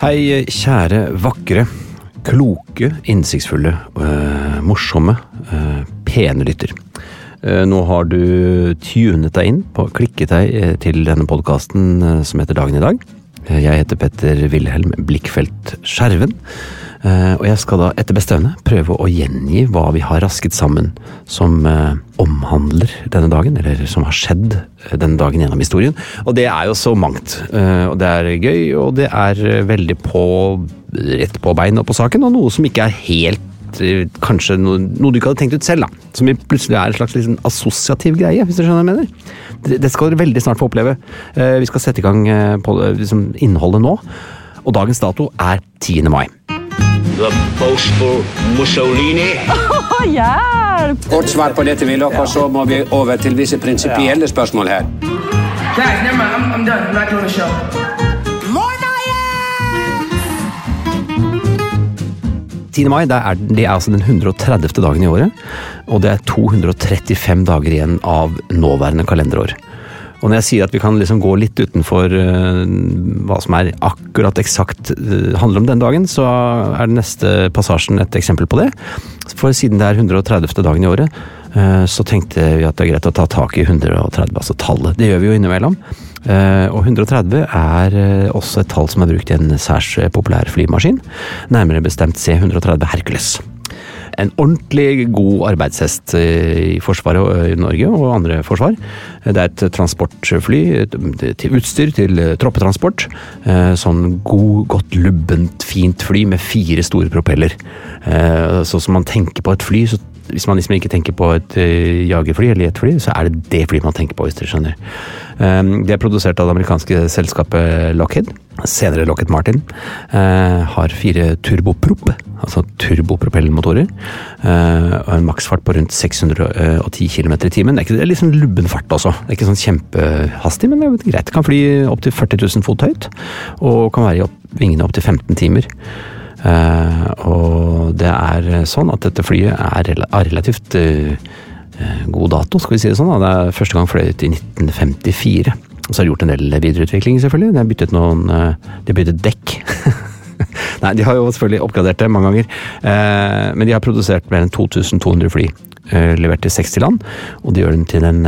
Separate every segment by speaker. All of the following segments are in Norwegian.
Speaker 1: Hei, kjære vakre, kloke, innsiktsfulle, øh, morsomme, øh, pene lytter. Eh, Nå har du tunet deg inn, på, klikket deg til denne podkasten som heter Dagen i dag. Jeg heter Petter Wilhelm Blikkfelt Skjerven, og jeg skal da etter beste evne prøve å gjengi hva vi har rasket sammen som eh, omhandler denne dagen, eller som har skjedd eh, denne dagen gjennom historien. Og det er jo så mangt. Eh, Og det er gøy, og det er eh, veldig på rett på bein og på saken, og noe som ikke er helt eh, Kanskje noe, noe du ikke hadde tenkt ut selv, da. Som plutselig er en slags liksom assosiativ greie, hvis du skjønner hva jeg mener. Det, det skal dere veldig snart få oppleve. Eh, Vi skal sette i gang eh, på eh, liksom, innholdet nå. Og dagens dato er 10. mai.
Speaker 2: The boastful Mussolini.
Speaker 3: Kort svar på dette, Willoch, og så må vi over til visse prinsipielle spørsmål her.
Speaker 4: Guys, never mind. I'm, I'm done. I'm not doing the show.
Speaker 1: 10. mai det er, det er altså den 130. dagen i året, og det er 235 dager igjen av nåværende kalenderår. Og når jeg sier at vi kan liksom gå litt utenfor uh, hva som er akkurat eksakt uh, handler om den dagen, så er den neste passasjen et eksempel på det. For siden det er 130. dagen i året, uh, så tenkte vi at det er greit å ta tak i 130, altså tallet. Det gjør vi jo innimellom. Og 130 er også et tall som er brukt i en særs populær flymaskin, nærmere bestemt C130 Hercules. En ordentlig god arbeidshest eh, i Forsvaret eh, i Norge og andre forsvar. Det er et transportfly til utstyr til eh, troppetransport. Sånn god, godt lubbent, fint fly med fire store propeller. Så som man tenker på et fly, så hvis man liksom ikke tenker på et jagerfly eller jetfly, så er det det flyet man tenker på, hvis dere skjønner. Det er produsert av det amerikanske selskapet Lockheed, senere Lockheed Martin. Eh, har fire turboprop, altså turbopropellmotorer, eh, og en maksfart på rundt 610 km i timen. Det er, ikke, det er litt sånn lubben fart også. Det er ikke sånn kjempehastig, men det er greit. Kan fly opptil 40 000 fot høyt, og kan være i opp, vingene opptil 15 timer. Eh, og det er sånn at dette flyet er har relativt eh, eh, god dato, skal vi si det sånn. da. Det er første gang fløyet i 1954. Og så har de gjort en del videreutvikling, selvfølgelig. De har byttet noen eh, De har byttet dekk. Nei, de har jo selvfølgelig oppgradert det mange ganger. Eh, men de har produsert mer enn 2200 fly. eh, Levert til 60 land, og de gjør den til den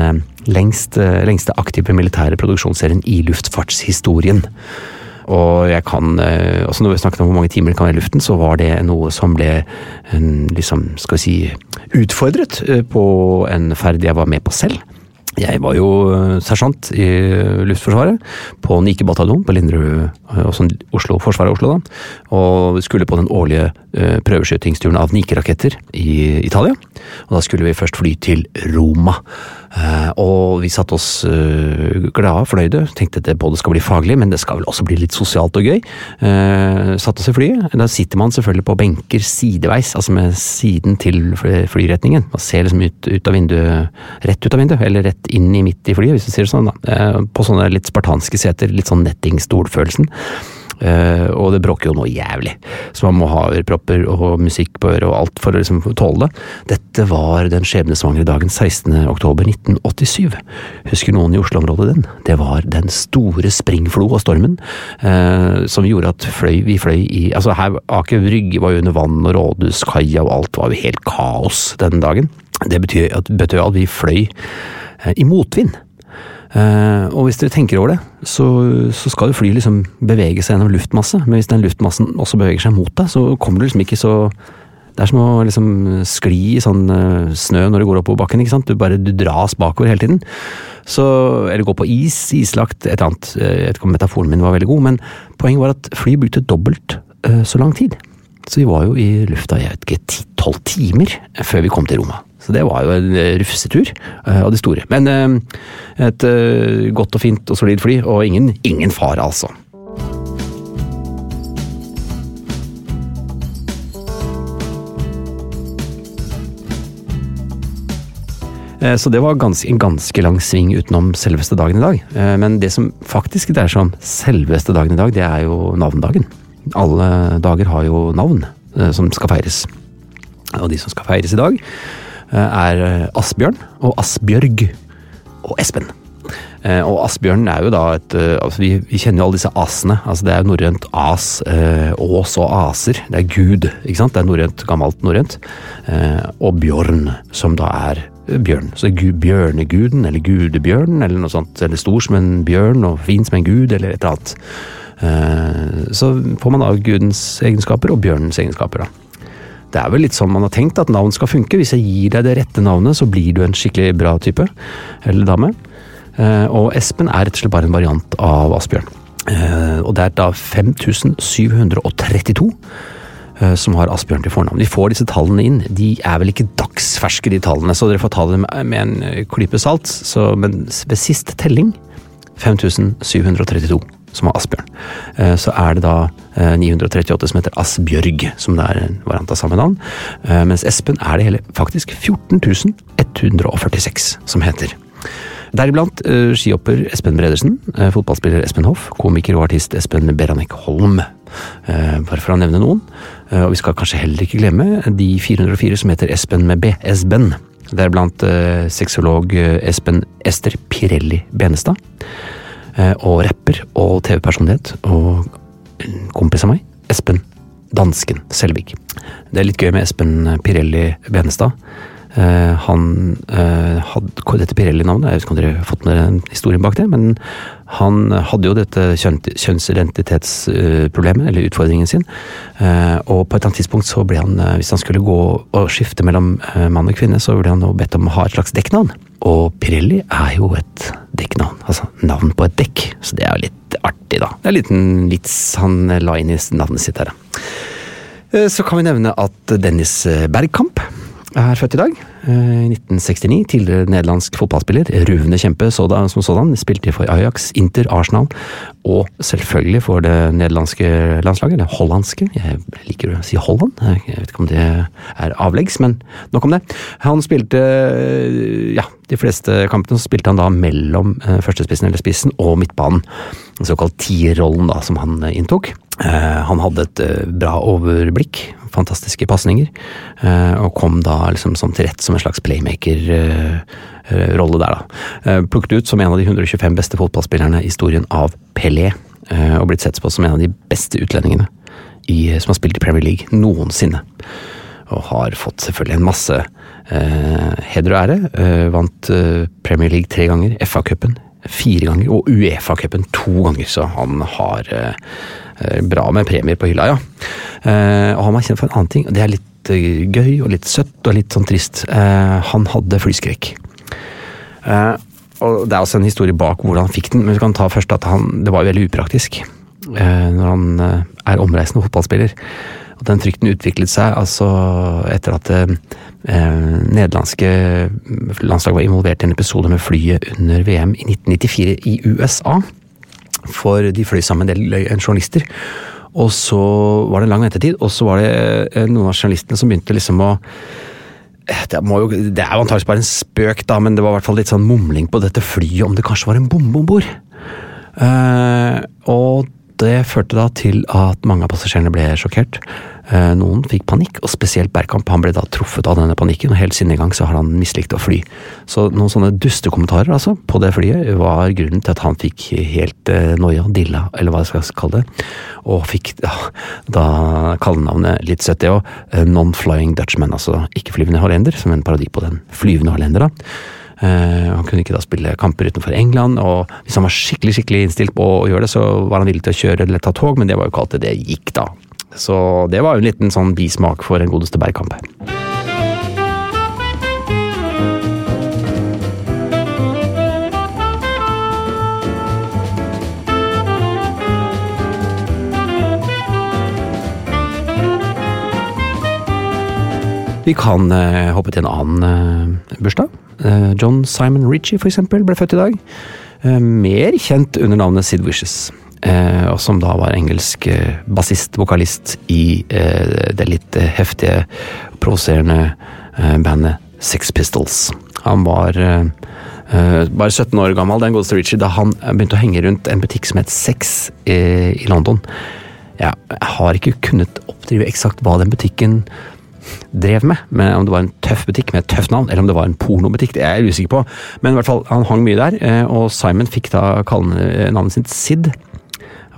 Speaker 1: lengst, lengste aktive militære produksjonsserien i luftfartshistorien. Og jeg kan, også når vi snakket om hvor mange timer det kan være i luften, så var det noe som ble liksom, skal vi si, utfordret på en ferd jeg var med på selv. Jeg var jo eh, sersjant i Luftforsvaret på Nike bataljon på Linderud, eh, Oslo, Forsvaret Oslo da, og skulle på den årlige prøveskytingsturen av Nike-raketter i Italia. Og da skulle vi først fly til Roma. Eh, og vi satte oss eh, glade, fornøyde, tenkte at det både skal bli faglig, men det skal vel også bli litt sosialt og gøy. Eh, satte oss i flyet. Da sitter man selvfølgelig på benker sideveis, altså med siden til flyretningen. Man ser liksom ut, ut av vinduet, rett ut av vinduet, eller rett inn i midt i flyet, hvis du sier det sånn. da. Eh, På sånne litt spartanske seter, litt sånn nettingstolfølelsen. Eh, og det bråker jo noe jævlig, så man må ha ørepropper og musikk på øret og alt for å liksom tåle det. Dette var den skjebnesvangre dagen 16. oktober 1987. Husker noen i Oslo-området den? Det var den store springflo og stormen eh, som gjorde at fløy, vi fløy i Altså her, Aker Brygge var jo under vann og rådhuskaia og alt var jo helt kaos den dagen. Det betyr at, at vi fløy eh, i motvind. Eh, og hvis dere tenker over det, så, så skal jo fly liksom bevege seg gjennom luftmasse, men hvis den luftmassen også beveger seg mot deg, så kommer du liksom ikke så Det er som å liksom skli i sånn eh, snø når du går oppover bakken, ikke sant. Du bare du dras bakover hele tiden. Så, eller gå på is, islagt, et eller annet. Eh, Jeg vet ikke om metaforen min var veldig god, men poenget var at flyet brukte dobbelt så lang tid. Så vi var jo i lufta i ti-tolv timer før vi kom til Roma. Så det var jo en eh, rufsetur eh, av de store. Men eh, et godt og fint og solid fly, og ingen, ingen fare, altså. Så det var ganske, en ganske lang sving utenom selveste dagen i dag. Men det som faktisk dreier seg om selveste dagen i dag, det er jo navndagen. Alle dager har jo navn som skal feires. Og de som skal feires i dag, er eh, Asbjørn og Asbjørg og Espen. Eh, Og Asbjørn er jo da et eh, altså vi, kjenner jo alle disse asene. altså Det er jo norrønt as, eh, ås og aser. Det er gud, ikke sant? Det er norrønt, gammelt norrønt. Eh, Og bjørn, som da er eh, bjørn. Så gu- bjørneguden, eller gudebjørnen, eller noe sånt. Eller stor som en bjørn og fin som en gud, eller et eller annet. Eh, Så får man da gudens egenskaper og bjørnens egenskaper, da. Det er vel litt sånn man har tenkt at navn skal funke. Hvis jeg gir deg det rette navnet, så blir du en skikkelig bra type. Eller dame. Eh, Og Espen er rett og slett bare en variant av Asbjørn. Eh, Og det er da 5732 eh, som har Asbjørn til fornavn. De får disse tallene inn. De er vel ikke dagsferske, de tallene, så dere får ta det med- en klype salt. Så, men ved sist telling 5732 som har Asbjørn. Eh, Så er det da eh, 938 som heter Asbjørg, som det er en variant av samme navn. Eh, Mens Espen er det hele faktisk 14146 som heter. Deriblant eh, skihopper Espen Bredersen, eh, fotballspiller Espen Hoff, komiker og artist Espen Beranek Holm. Eh, bare for å nevne noen. Eh, og vi skal kanskje heller ikke glemme de 404 som heter Espen med B. Esben. Deriblant eh, sexolog eh, Espen Ester Pirelli Benestad. Eh, og rapper og TV-personlighet og en kompis av meg, Espen Dansken Selvik. Det er litt gøy med Espen Pirelli Benestad. Uh, han uh, hadde dette Pirelli-navnet, jeg vet ikke om dere har fått med den historien bak det, men han hadde jo dette kjønn, kjønnsidentitetsproblemet, eller utfordringen sin. Eh, og på et eller annet tidspunkt så ble han, eh, hvis han skulle gå og skifte mellom eh, mann og kvinne, så ble han nå bedt om å ha et slags dekknavn. Og Pirelli er jo et dekknavn, altså navn på et dekk, så det er jo litt artig, da. Det er en liten vits han la inn i navnet sitt her. Eh, Så kan vi nevne at Dennis Bergkamp er født i dag. Eh, I 1969. Tidligere nederlandsk fotballspiller. Ruvende kjempe som sådan. Spilte for Ajax, Inter, Arsenal og selvfølgelig for det nederlandske landslaget. Eller hollandske. Jeg liker å si Holland. Jeg vet ikke om det er avleggs, men nok om det. Han spilte ja, de fleste kampene så spilte han da mellom eh, førstespissen eller spissen og midtbanen. Den såkalt tierrollen da, som han eh, inntok. Eh, Han hadde et eh, bra overblikk, fantastiske pasninger, eh, og kom da liksom sånn til rett som en slags playmaker-rolle der, da. Eh, Plukket ut som en av de 125 beste fotballspillerne i historien av Pelé, eh, og blitt sett på som en av de beste utlendingene i, som har spilt i Premier League noensinne. Og har fått selvfølgelig en masse eh, heder og ære. Eh, vant eh, Premier League tre ganger, FA-cupen fire ganger, og Uefa-cupen to ganger, så han har eh, bra med premier på hylla, ja. Og han var kjent for en annen ting, og det er litt eh, gøy og litt søtt og litt sånn trist. Eh, han hadde flyskrekk. Eh, og det er også en historie bak hvordan han fikk den, men vi kan ta først at han, det var veldig upraktisk når han er omreisende fotballspiller. Og den frykten utviklet seg altså etter at det nederlandske landslaget var involvert i en episode med flyet under VM i 1994 i USA. For de fløy sammen en del journalister. Og så var det en lang ventetid, og så var det eh, noen av journalistene som begynte liksom å det, jo, det er jo antakeligvis bare en spøk, da, men det var i hvert fall litt sånn mumling på dette flyet om det kanskje var en bombe om bord. Uh, og det førte da til at mange av passasjerene ble sjokkert. Eh, noen fikk panikk, og spesielt Bergkamp. Han ble da truffet av denne panikken, og helt siden en gang så har han mislikt å fly. Så noen sånne dustekommentarer altså, på det flyet var grunnen til at han fikk helt eh, noia, dilla, eller hva jeg skal kalle det. Og fikk da, da kallenavnet litt søtt, det òg, eh, Non-Flying Dutchman, altså ikke-flyvende hollender, som en parodi på den flyvende hollender. da. Uh, han kunne ikke da spille kamper utenfor England, og hvis han var skikkelig skikkelig innstilt på å gjøre det, så var han villig til å kjøre eller ta tog, men det var jo ikke alltid det gikk, da. Så det var jo en liten sånn bismak for en godeste Bergkamp. Vi kan eh, hoppe til en annen eh, bursdag. Eh, John Simon Ritchie, for eksempel, ble født i dag. mer kjent under navnet Sid eh, og som da var engelsk eh, bassist, vokalist i eh, det litt eh, heftige, provoserende eh, bandet Sex Pistols. Han var eh, bare 17 år gammel, den godeste Richie, da han begynte å henge rundt en butikk som het Sex i London. Jeg har ikke kunnet oppdrive eksakt hva den butikken drev med. Men Om det var en tøff butikk med et tøft navn, eller om det var en pornobutikk, det er jeg usikker på. Men i hvert fall, han hang mye der, og Simon fikk da kallenavnet sitt Sid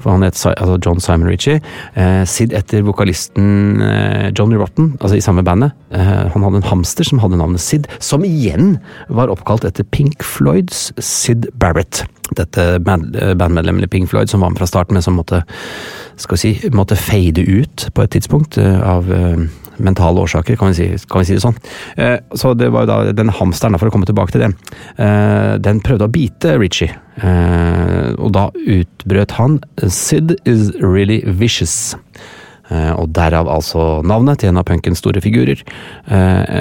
Speaker 1: for han het altså John Simon Ritchie. Eh, Sid etter vokalisten eh, Johnny Rotten, altså i samme bandet. Eh, han hadde en hamster som hadde navnet Sid, som igjen var oppkalt etter Pink Floyds Sid Barrett. Dette eh, bandmedlemmet i Pink Floyd som var med fra starten, men som måtte, skal vi si, måtte fade ut på et tidspunkt eh, av eh, mentale årsaker, kan vi si, kan vi si det sånn. Eh, så det var jo da den hamsteren, for å komme tilbake til det, eh, den prøvde å bite Ritchie. Eh, og da utbrøt han 'Sid is really vicious'. Og derav altså navnet til en av punkens store figurer,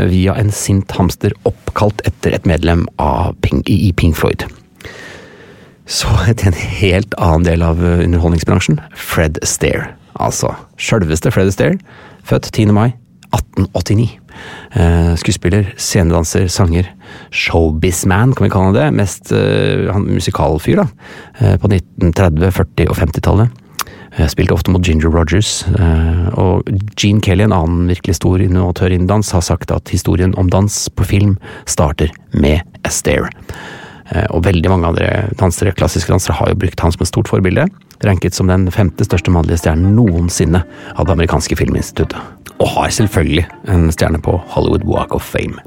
Speaker 1: via en sint hamster oppkalt etter et medlem Pink, i Pink Floyd. Så til en helt annen del av underholdningsbransjen, Fred Stair. Altså sjølveste Fred Stair, født 10. mai 1889. Uh, skuespiller, scenedanser, sanger. Showbizman, kan vi kalle det. Mest han, musikalfyr, da. Uh, på 1930-, 40- og 50-tallet. Spilte ofte mot Ginger Rogers, og Gene Kelly, en annen virkelig stor innovatør innen dans, har sagt at historien om dans på film starter med Astaire. Og veldig mange andre dansere, klassiske dansere har jo brukt han som et stort forbilde. Ranket som den femte største mannlige stjernen noensinne av det amerikanske filminstituttet og har selvfølgelig en stjerne på Hollywood Walk of Fame.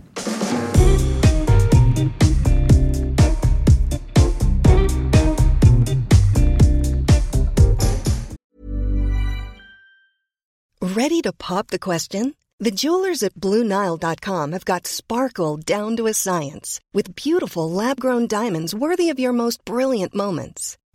Speaker 5: Ready to pop the question? The jewelers at BlueNile.com have got sparkle down to a science with beautiful lab grown diamonds worthy of your most brilliant moments.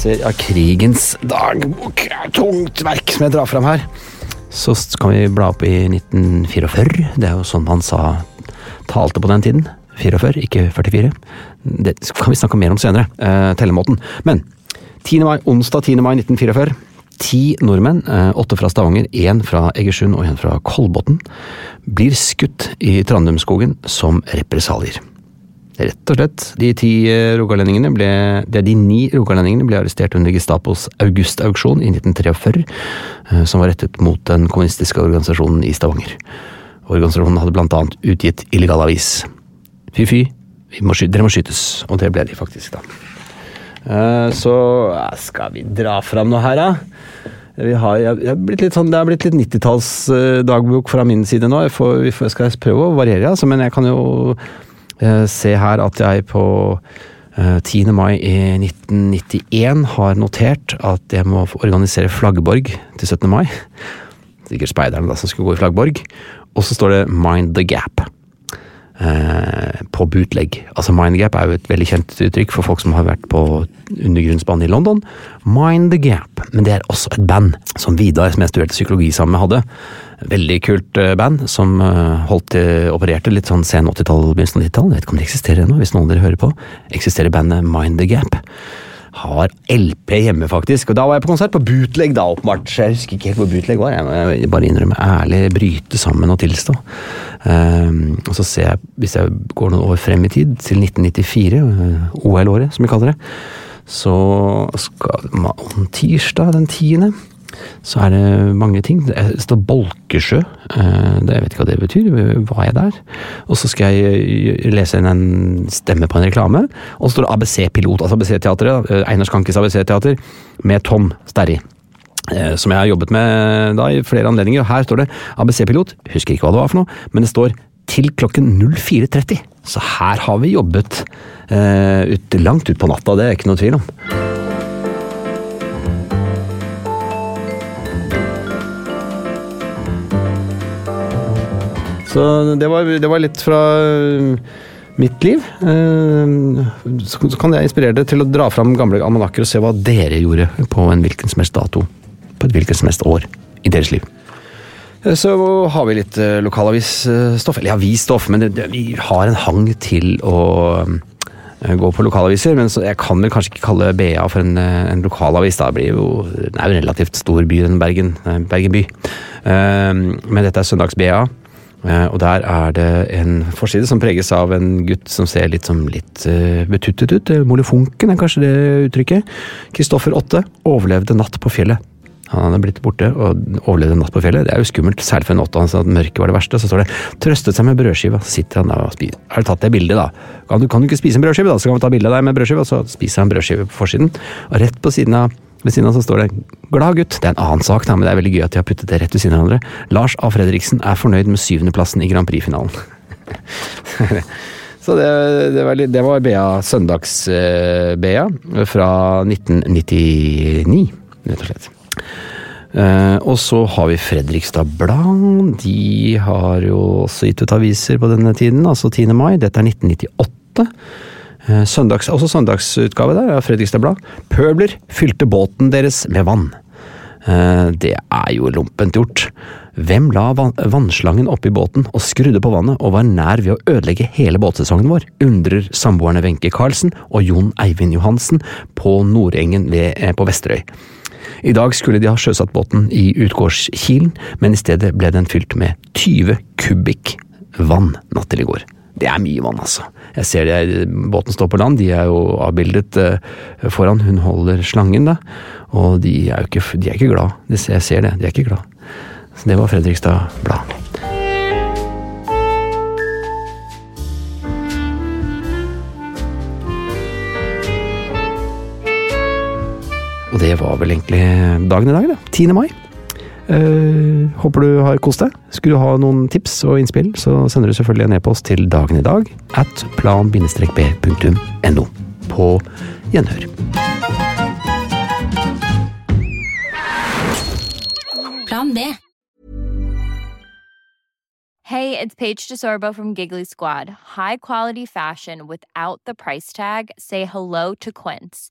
Speaker 1: Ser av krigens dagbok. Tungt verk som jeg drar fram her. Så kan vi bla opp i 1944. Det er jo sånn man sa talte på den tiden. 44, ikke 44. Det kan vi snakke mer om senere. Eh, tellemåten. Men 10. mai, onsdag 10. mai 1944. Ti nordmenn, eh, åtte fra Stavanger, én fra Egersund og én fra Kolbotn, blir skutt i Trandumskogen som represalier. Rett og slett. De ti eh, rogalendingene ble Det er de ni rogalendingene ble arrestert under Gestapos augustauksjon i 1943, eh, som var rettet mot den kommunistiske organisasjonen i Stavanger. Organisasjonen hadde blant annet utgitt illegal avis. Fy fy, må dere må skytes. Og det ble de faktisk, da. Eh, så skal vi dra fram noe her, da? Har, jeg, jeg sånn, det er blitt litt 90-tallsdagbok fra min side nå. Jeg, får, jeg skal prøve å variere, altså, men jeg kan jo se her at jeg på 10. Eh, mai i 1991 har notert at jeg må organisere flaggborg til 17. mai. Sikkert speiderne da som skulle gå i flaggborg. Og så står det Mind the Gap. Eh, på bootleg. Altså Mind the Gap er jo et veldig kjent uttrykk for folk som har vært på undergrunnsbanen i London. Mind the Gap. Men det er også et band som Vidar, som jeg studerte psykologi sammen med, hadde. Veldig kult eh, band som eh, holdt, opererte litt sånn sen 80-tall, begynnelsen av 90-tall. Vet ikke om det eksisterer ennå, hvis noen av dere hører på. Eksisterer bandet Mind the Gap. Har LP hjemme, faktisk. Og da var jeg på konsert på bootleg, da, åpenbart. Jeg husker ikke helt hvor bootleg var. Jeg må bare innrømme ærlig, bryte sammen og tilstå. Um, og så ser jeg, hvis jeg går noen år frem i tid, til 1994, OL-året, som vi kaller det, så skal man tirsdag den tiende så er det mange ting. Det står Bolkesjø. Eh, det, jeg vet ikke hva det betyr. Var jeg der? Og så skal jeg lese inn en stemme på en reklame. Og så står det ABC-pilot, altså ABC-teatret. Eh, Einar Skankes ABC-teater med Tom Sterri. Eh, som jeg har jobbet med da i flere anledninger. og Her står det ABC-pilot. Husker ikke hva det var for noe, men det står til klokken 04.30. Så her har vi jobbet uh, ut, langt utpå natta, det er ikke noe tvil om. Så det var, det var litt fra øh, mitt liv. Øh, så kan jeg inspirere dere til å dra fram gamle almanakker og se hva dere gjorde på en hvilken som helst dato. På et hvilket som helst år i deres liv. Øh, så har vi litt lokalavisstoff. Eller avisstoff, men det, vi har en hang til å gå på lokalaviser. Men jeg kan vel kanskje ikke kalle BA for en, en lokalavis. Da blir jo, det er jo en relativt stor by, den Bergen, Bergen by. Men dette er søndags-BA. Eh, og der er det en forside som preges av en gutt som ser litt som litt uh, betuttet ut. Eh, Molefonken er kanskje det uttrykket. Kristoffer Åtte overlevde natt på fjellet. Han hadde blitt borte og overlevde natt på fjellet. Det er jo skummelt, særlig for en åtte. Han sa at mørket var det verste. Så står det 'trøstet seg med brødskiva'. Så sitter han der og spiser. Har du tatt det bildet, da? Kan du, kan du ikke spise en brødskive, da? Så kan vi ta bilde av deg med brødskive, og så spiser han brødskive på forsiden. Og rett på siden av ved siden av så står det 'Glad gutt'. Det er en annen sak, da, men det er veldig gøy at de har puttet det rett ved siden av hverandre. Lars A. Fredriksen er fornøyd med syvendeplassen i Grand Prix-finalen. så det, det, var, det var BA Søndags-BA fra 1999, rett og slett. Uh, og så har vi Fredrikstad Blad. De har jo også gitt ut aviser på denne tiden, altså 10. mai. Dette er 1998. Eh, søndags, også søndagsutgave der av Fredrikstad Blad. Pøbler fylte båten deres med vann. Eh, det er jo lompent gjort. Hvem la vannslangen oppi båten og skrudde på vannet og var nær ved å ødelegge hele båtsesongen vår, undrer samboerne Wenche Carlsen og Jon Eivind Johansen på Nordengen eh, på Vesterøy. I dag skulle de ha sjøsatt båten i Utgårdskilen, men i stedet ble den fylt med 20 kubikk vann natt til i går. Det er mye vann, altså. Jeg ser det, båten står på land, de er jo avbildet uh, foran. Hun holder slangen, da. Og de er jo ikke, de er ikke glad. Jeg ser det, de er ikke glad. Så det var Fredrikstad Blad. Og det var vel egentlig dagen i dag, da. 10. mai. Uh, håper du har kost deg. Skulle du ha noen tips og innspill, så sender du selvfølgelig en e-post til dagen i dag at plan-b.no. På gjenhør.
Speaker 6: Plan B. Hey, it's Paige DeSorbo from Giggly Squad. High quality fashion without the price tag. Say hello to Quince.